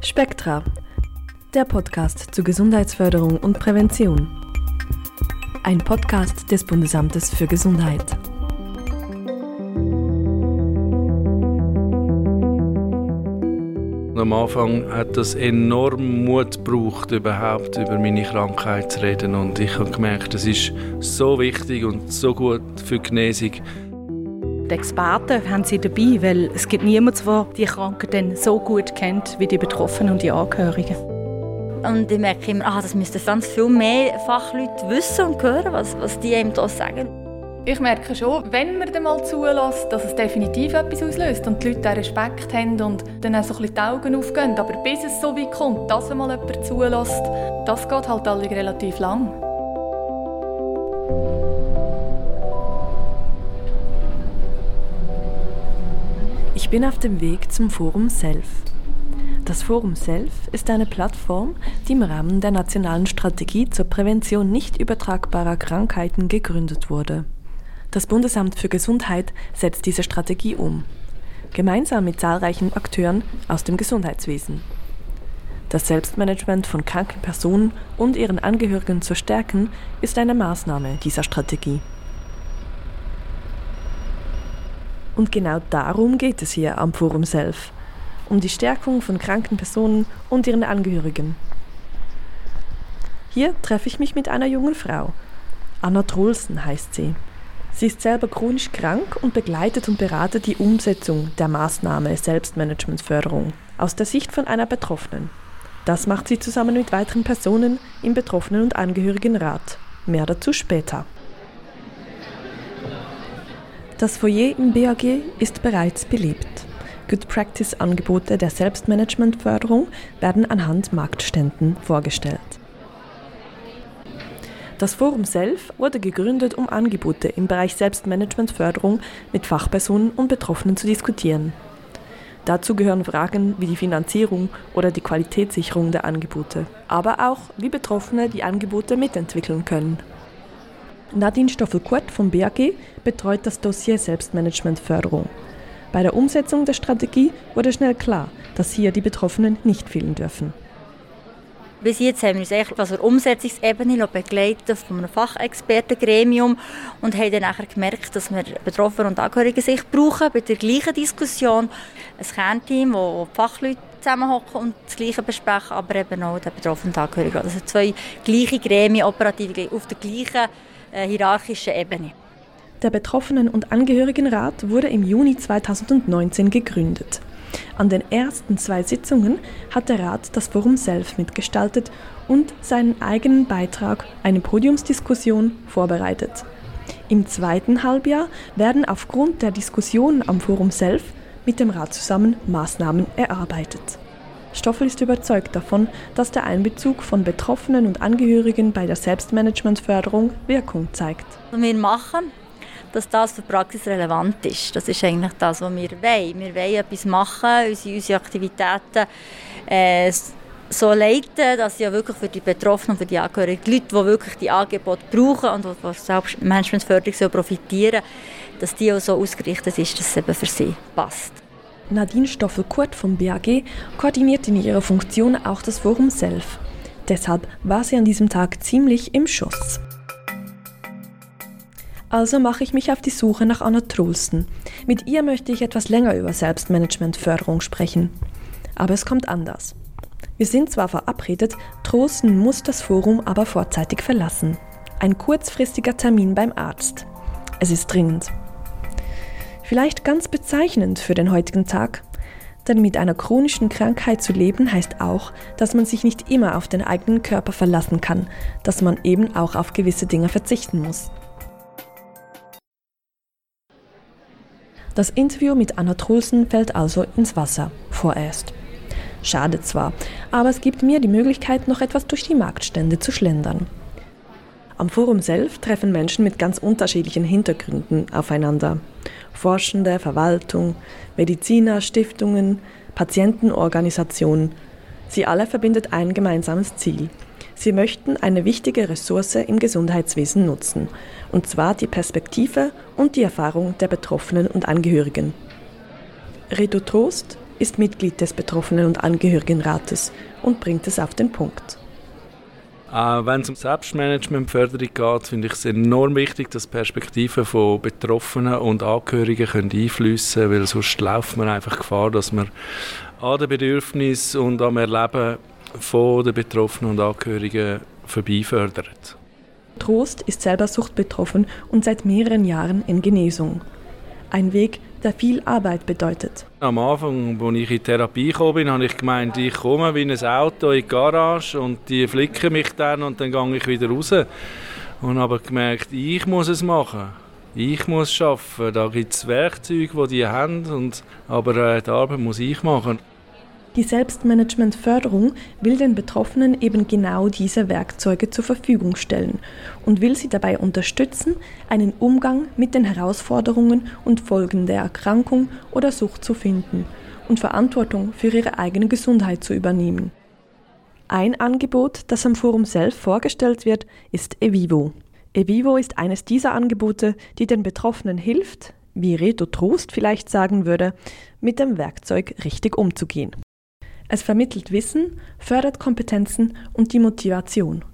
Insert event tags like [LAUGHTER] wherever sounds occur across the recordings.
Spektra, der Podcast zur Gesundheitsförderung und Prävention. Ein Podcast des Bundesamtes für Gesundheit. Am Anfang hat das enorm Mut gebraucht, überhaupt über meine Krankheit zu reden. Und ich habe gemerkt, es ist so wichtig und so gut für die Genesung. Die Experten haben sie dabei, weil es gibt niemanden, der die Kranken so gut kennt wie die Betroffenen und die Angehörigen. Und ich merke immer, ah, das müssten ganz viel mehr Fachleute wissen und hören, was, was die einem da sagen. Ich merke schon, wenn man dann mal zulässt, dass es definitiv etwas auslöst und die Leute auch Respekt haben und dann auch so ein bisschen die Augen aufgehen. Aber bis es so weit kommt, dass man mal jemand zulässt, das geht halt alle relativ lang. Ich bin auf dem Weg zum Forum Self. Das Forum Self ist eine Plattform, die im Rahmen der nationalen Strategie zur Prävention nicht übertragbarer Krankheiten gegründet wurde. Das Bundesamt für Gesundheit setzt diese Strategie um, gemeinsam mit zahlreichen Akteuren aus dem Gesundheitswesen. Das Selbstmanagement von kranken Personen und ihren Angehörigen zu stärken, ist eine Maßnahme dieser Strategie. Und genau darum geht es hier am Forum Self. Um die Stärkung von kranken Personen und ihren Angehörigen. Hier treffe ich mich mit einer jungen Frau. Anna Trolsen heißt sie. Sie ist selber chronisch krank und begleitet und beratet die Umsetzung der Maßnahme Selbstmanagementförderung aus der Sicht von einer Betroffenen. Das macht sie zusammen mit weiteren Personen im Betroffenen- und Angehörigenrat. Mehr dazu später. Das Foyer im BAG ist bereits belebt. Good Practice Angebote der Selbstmanagementförderung werden anhand Marktständen vorgestellt. Das Forum Self wurde gegründet, um Angebote im Bereich Selbstmanagementförderung mit Fachpersonen und Betroffenen zu diskutieren. Dazu gehören Fragen wie die Finanzierung oder die Qualitätssicherung der Angebote, aber auch wie Betroffene die Angebote mitentwickeln können. Nadine Stoffel-Kurt vom BAG betreut das Dossier Selbstmanagementförderung. Bei der Umsetzung der Strategie wurde schnell klar, dass hier die Betroffenen nicht fehlen dürfen. Bis jetzt haben wir uns eigentlich auf der Umsetzungsebene begleitet von einem Fachexpertengremium und haben dann nachher gemerkt, dass wir Betroffene und Angehörige sich brauchen bei der gleichen Diskussion. Ein Kernteam, wo Fachleute zusammenhocken und das Gleiche besprechen, aber eben auch der betroffenen Angehörige. Also zwei gleiche Gremien, operativ auf der gleichen hierarchischen Ebene. Der Betroffenen- und Angehörigenrat wurde im Juni 2019 gegründet. An den ersten zwei Sitzungen hat der Rat das Forum selbst mitgestaltet und seinen eigenen Beitrag, eine Podiumsdiskussion, vorbereitet. Im zweiten Halbjahr werden aufgrund der Diskussion am Forum selbst mit dem Rat zusammen Maßnahmen erarbeitet. Stoffel ist überzeugt davon, dass der Einbezug von Betroffenen und Angehörigen bei der Selbstmanagementförderung Wirkung zeigt. Wir machen, dass das für die Praxis relevant ist. Das ist eigentlich das, was wir wollen. Wir wollen etwas machen, unsere, unsere Aktivitäten äh, so leiten, dass sie ja wirklich für die Betroffenen und für die Angehörigen, die Leute, die wirklich die Angebote brauchen und die Selbstmanagementförderung profitieren dass die auch so ausgerichtet ist, dass es eben für sie passt. Nadine Stoffel-Kurt vom BAG koordiniert in ihrer Funktion auch das Forum Self. Deshalb war sie an diesem Tag ziemlich im Schuss. Also mache ich mich auf die Suche nach Anna Trulsten. Mit ihr möchte ich etwas länger über Selbstmanagementförderung sprechen. Aber es kommt anders. Wir sind zwar verabredet, Trulsten muss das Forum aber vorzeitig verlassen. Ein kurzfristiger Termin beim Arzt. Es ist dringend. Vielleicht ganz bezeichnend für den heutigen Tag. Denn mit einer chronischen Krankheit zu leben heißt auch, dass man sich nicht immer auf den eigenen Körper verlassen kann, dass man eben auch auf gewisse Dinge verzichten muss. Das Interview mit Anna Trulsen fällt also ins Wasser, vorerst. Schade zwar, aber es gibt mir die Möglichkeit, noch etwas durch die Marktstände zu schlendern. Am Forum selbst treffen Menschen mit ganz unterschiedlichen Hintergründen aufeinander. Forschende, Verwaltung, Mediziner, Stiftungen, Patientenorganisationen. Sie alle verbindet ein gemeinsames Ziel. Sie möchten eine wichtige Ressource im Gesundheitswesen nutzen, und zwar die Perspektive und die Erfahrung der Betroffenen und Angehörigen. Redo Trost ist Mitglied des Betroffenen- und Angehörigenrates und bringt es auf den Punkt. Äh, Wenn es um Selbstmanagementförderung geht, finde ich es enorm wichtig, dass Perspektiven von Betroffenen und Angehörigen können einfließen können, weil sonst läuft man einfach Gefahr, dass man an den Bedürfnissen und am Erleben von den Betroffenen und Angehörigen vorbeifördert. Trost ist selber suchtbetroffen und seit mehreren Jahren in Genesung. Ein Weg, der viel Arbeit bedeutet. Am Anfang, als ich in Therapie bin, habe ich gemeint, ich komme wie ein Auto in die Garage und die flicken mich dann und dann gehe ich wieder raus. Und habe gemerkt, ich muss es machen. Ich muss arbeiten. Da gibt es Werkzeuge, die die haben, und, aber äh, die Arbeit muss ich machen. Die Selbstmanagementförderung will den Betroffenen eben genau diese Werkzeuge zur Verfügung stellen und will sie dabei unterstützen, einen Umgang mit den Herausforderungen und Folgen der Erkrankung oder Sucht zu finden und Verantwortung für ihre eigene Gesundheit zu übernehmen. Ein Angebot, das am Forum selbst vorgestellt wird, ist Evivo. Evivo ist eines dieser Angebote, die den Betroffenen hilft, wie Reto Trost vielleicht sagen würde, mit dem Werkzeug richtig umzugehen. Es vermittelt Wissen, fördert Kompetenzen und die Motivation.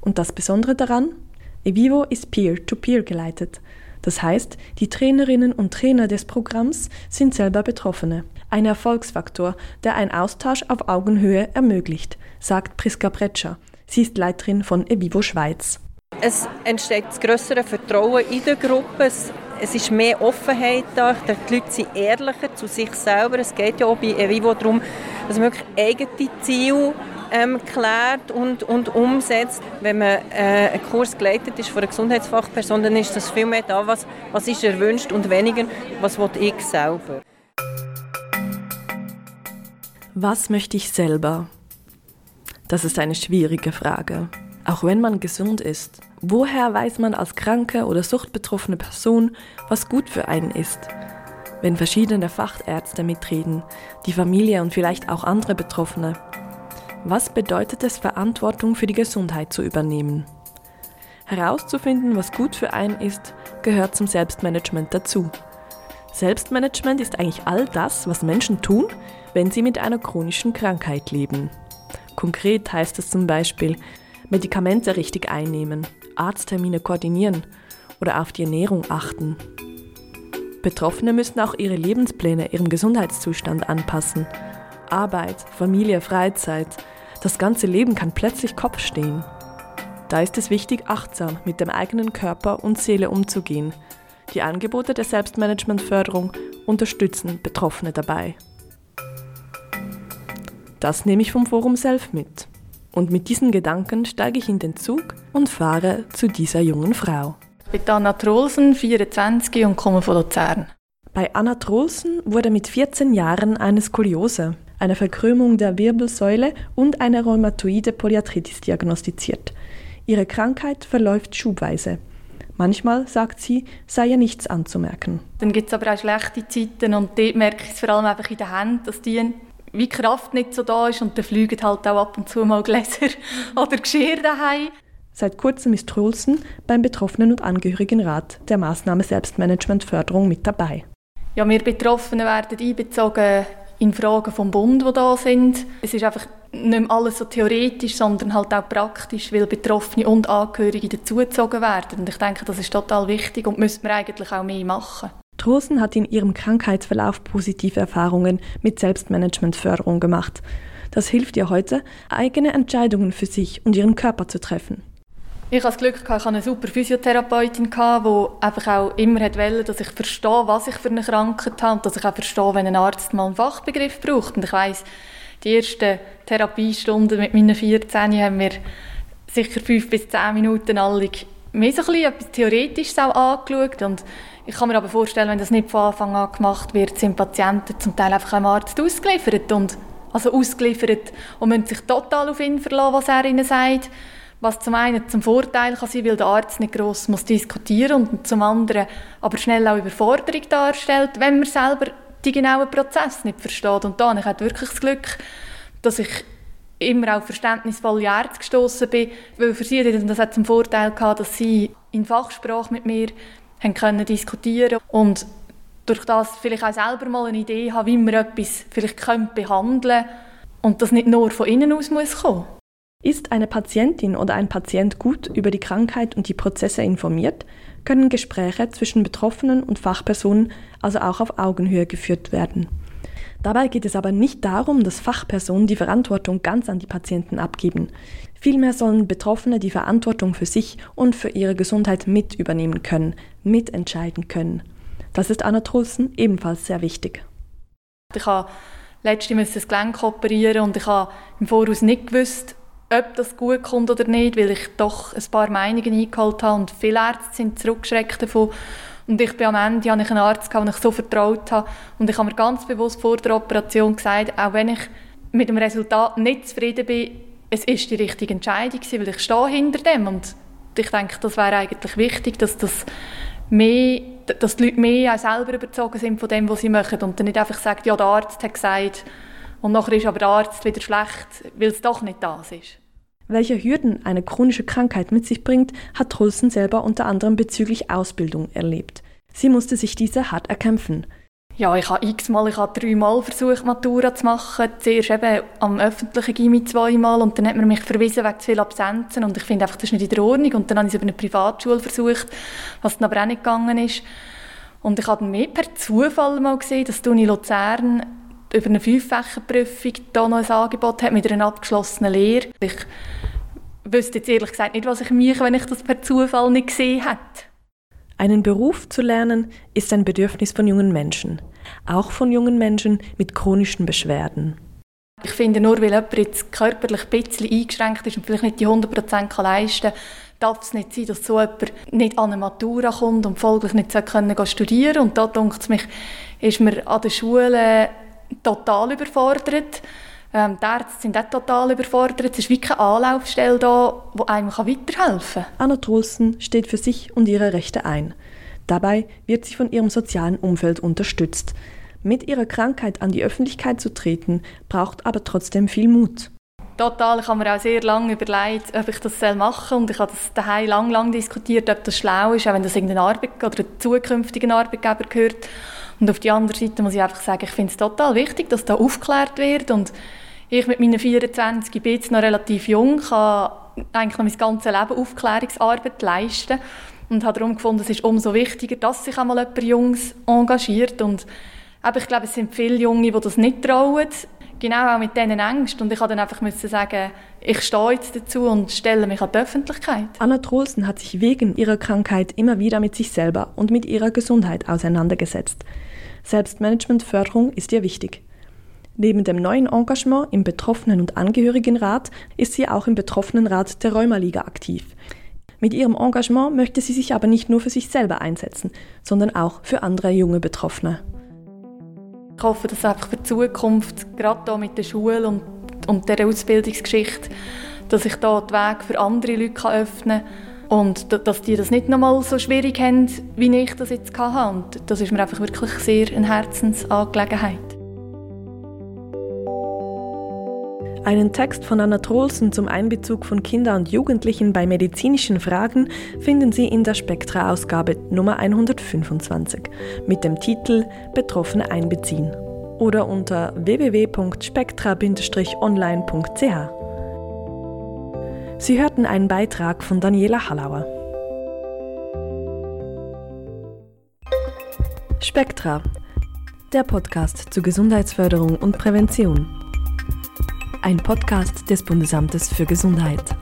Und das Besondere daran? Evivo ist Peer-to-Peer -peer geleitet. Das heißt, die Trainerinnen und Trainer des Programms sind selber Betroffene. Ein Erfolgsfaktor, der einen Austausch auf Augenhöhe ermöglicht, sagt Priska Bretscher. Sie ist Leiterin von Evivo Schweiz. Es entsteht das größere Vertrauen in der Gruppe. Es ist mehr Offenheit da. Die Leute sind ehrlicher zu sich selber. Es geht ja auch bei Evivo darum, dass man wirklich eigene Ziele ähm, klärt und, und umsetzt. Wenn man äh, einen Kurs geleitet ist von einer Gesundheitsfachperson, dann ist das viel mehr da, was, was ist erwünscht und weniger, was will ich selber. Was möchte ich selber? Das ist eine schwierige Frage. Auch wenn man gesund ist, woher weiß man als kranke oder suchtbetroffene Person, was gut für einen ist? Wenn verschiedene Fachärzte mitreden, die Familie und vielleicht auch andere Betroffene. Was bedeutet es, Verantwortung für die Gesundheit zu übernehmen? Herauszufinden, was gut für einen ist, gehört zum Selbstmanagement dazu. Selbstmanagement ist eigentlich all das, was Menschen tun, wenn sie mit einer chronischen Krankheit leben. Konkret heißt es zum Beispiel, Medikamente richtig einnehmen, Arzttermine koordinieren oder auf die Ernährung achten. Betroffene müssen auch ihre Lebenspläne ihrem Gesundheitszustand anpassen. Arbeit, Familie, Freizeit, das ganze Leben kann plötzlich Kopf stehen. Da ist es wichtig, achtsam mit dem eigenen Körper und Seele umzugehen. Die Angebote der Selbstmanagementförderung unterstützen Betroffene dabei. Das nehme ich vom Forum Self mit. Und mit diesen Gedanken steige ich in den Zug und fahre zu dieser jungen Frau. Ich bin Anna Trolsen, 24 und komme von Luzern. Bei Anna Trolsen wurde mit 14 Jahren eine Skoliose, eine Verkrümmung der Wirbelsäule und eine rheumatoide Polyarthritis diagnostiziert. Ihre Krankheit verläuft schubweise. Manchmal, sagt sie, sei ja nichts anzumerken. Dann gibt es aber auch schlechte Zeiten und dort merke ich es vor allem einfach in den Händen, dass die wie Kraft nicht so da ist und dann fliegen halt auch ab und zu mal Gläser [LAUGHS] oder Geschirr daheim. Seit kurzem ist Trulsen beim Betroffenen- und Angehörigenrat der Maßnahme Selbstmanagementförderung mit dabei. Ja, wir Betroffenen werden einbezogen in Fragen vom Bund, die da sind. Es ist einfach nicht mehr alles so theoretisch, sondern halt auch praktisch, weil Betroffene und Angehörige dazugezogen werden. Und ich denke, das ist total wichtig und müsste man eigentlich auch mehr machen. Trosen hat in ihrem Krankheitsverlauf positive Erfahrungen mit Selbstmanagementförderung gemacht. Das hilft ihr heute, eigene Entscheidungen für sich und ihren Körper zu treffen. Ich hatte das Glück, ich hatte eine super Physiotherapeutin, die einfach auch immer wollte, dass ich verstehe, was ich für eine Krankheit habe und dass ich auch verstehe, wenn ein Arzt mal einen Fachbegriff braucht. Und ich weiss, die ersten Therapiestunden mit meinen 14 haben wir sicher fünf bis zehn Minuten alle mehr so ein bisschen etwas Theoretisches auch angeschaut. Und ich kann mir aber vorstellen, wenn das nicht von Anfang an gemacht wird, sind Patienten zum Teil einfach einem Arzt ausgeliefert. Und, also ausgeliefert und müssen sich total auf ihn verlassen, was er ihnen sagt. Was zum einen zum Vorteil kann sein, weil der Arzt nicht gross muss diskutieren und zum anderen aber schnell auch Überforderung darstellt, wenn man selber die genauen Prozesse nicht versteht. Und da ich hatte wirklich das Glück, dass ich immer auch verständnisvolle Ärzte gestoßen bin, weil für sie das hat zum Vorteil gehabt, dass sie in Fachsprache mit mir haben können diskutieren und durch das vielleicht auch selber mal eine Idee habe, wie man etwas vielleicht behandeln könnte und das nicht nur von innen aus muss kommen. Ist eine Patientin oder ein Patient gut über die Krankheit und die Prozesse informiert, können Gespräche zwischen Betroffenen und Fachpersonen also auch auf Augenhöhe geführt werden. Dabei geht es aber nicht darum, dass Fachpersonen die Verantwortung ganz an die Patienten abgeben. Vielmehr sollen Betroffene die Verantwortung für sich und für ihre Gesundheit mit übernehmen können, mitentscheiden können. Das ist Anna ebenfalls sehr wichtig. Ich habe letztens das Gelenk operieren und ich habe im Voraus nicht gewusst, ob das gut kommt oder nicht, weil ich doch ein paar Meinungen eingeholt habe und viele Ärzte sind zurückgeschreckt davon. Und ich bin am Ende hatte ich einen Arzt, den ich so vertraut habe. Und ich habe mir ganz bewusst vor der Operation gesagt, auch wenn ich mit dem Resultat nicht zufrieden bin, es ist die richtige Entscheidung gewesen, weil ich stehe hinter dem. Und ich denke, das wäre eigentlich wichtig, dass das mehr dass die Leute mehr auch selber überzogen sind von dem, was sie machen und dann nicht einfach sagen, ja, der Arzt hat gesagt und nachher ist aber der Arzt wieder schlecht, weil es doch nicht das ist. Welche Hürden eine chronische Krankheit mit sich bringt, hat Trulsen selber unter anderem bezüglich Ausbildung erlebt. Sie musste sich diese hart erkämpfen. Ja, ich habe x-mal, ich habe dreimal versucht, Matura zu machen. Zuerst eben am öffentlichen Gimmi zweimal und dann hat man mich verwiesen wegen zu viel Absenzen und ich finde einfach, das ist nicht in der Ordnung. Und dann habe ich es über eine Privatschule versucht, was dann aber auch nicht gegangen ist. Und ich habe dann mehr per Zufall mal gesehen, dass die Uni Luzern über eine Fünffächerprüfung da noch ein Angebot hat mit einer abgeschlossenen Lehre. Ich wüsste jetzt ehrlich gesagt nicht, was ich mache, wenn ich das per Zufall nicht gesehen hätte. Einen Beruf zu lernen ist ein Bedürfnis von jungen Menschen, auch von jungen Menschen mit chronischen Beschwerden. Ich finde, nur weil jemand jetzt körperlich ein bisschen eingeschränkt ist und vielleicht nicht die 100% leisten kann, darf es nicht sein, dass so jemand nicht an eine Matura kommt und folglich nicht können studieren Und da denkt es mich, ist man an der Schule total überfordert. Ähm, die Ärzte sind auch total überfordert. Es ist wie keine Anlaufstelle da, die einem weiterhelfen kann. Anna Trulsen steht für sich und ihre Rechte ein. Dabei wird sie von ihrem sozialen Umfeld unterstützt. Mit ihrer Krankheit an die Öffentlichkeit zu treten, braucht aber trotzdem viel Mut. Total. Ich habe mir auch sehr lange überlegt, ob ich das machen soll. Und ich habe das daheim lang, lang diskutiert, ob das schlau ist, auch wenn das irgendein Arbeitgeber oder ein zukünftiger Arbeitgeber gehört. Und auf die andere Seite muss ich einfach sagen, ich finde es total wichtig, dass da aufgeklärt wird. Und ich mit meinen 24 bin jetzt noch relativ jung, kann eigentlich noch mein ganzes Leben Aufklärungsarbeit leisten. Und habe darum gefunden, es ist umso wichtiger, dass sich einmal jemand Jungs engagiert. Und aber ich glaube, es sind viele Junge, die das nicht trauen. Genau auch mit diesen Ängsten. Und ich musste dann einfach müssen sagen, ich stehe jetzt dazu und stelle mich an die Öffentlichkeit. Anna Trolsen hat sich wegen ihrer Krankheit immer wieder mit sich selber und mit ihrer Gesundheit auseinandergesetzt. Selbstmanagementförderung ist ihr wichtig. Neben dem neuen Engagement im Betroffenen- und Angehörigenrat ist sie auch im Betroffenenrat der Rheumaliga aktiv. Mit ihrem Engagement möchte sie sich aber nicht nur für sich selber einsetzen, sondern auch für andere junge Betroffene. Ich hoffe, dass einfach für die Zukunft, gerade hier mit der Schule und, und der Ausbildungsgeschichte, dass ich da den Weg für andere Leute öffnen kann und dass die das nicht nochmal so schwierig haben, wie ich das jetzt hatte. Und das ist mir einfach wirklich sehr eine Herzensangelegenheit. Einen Text von Anna Troelsen zum Einbezug von Kindern und Jugendlichen bei medizinischen Fragen finden Sie in der Spektra-Ausgabe Nummer 125 mit dem Titel Betroffene einbeziehen oder unter www.spektra-online.ch. Sie hörten einen Beitrag von Daniela Hallauer. Spektra, der Podcast zur Gesundheitsförderung und Prävention ein Podcast des Bundesamtes für Gesundheit.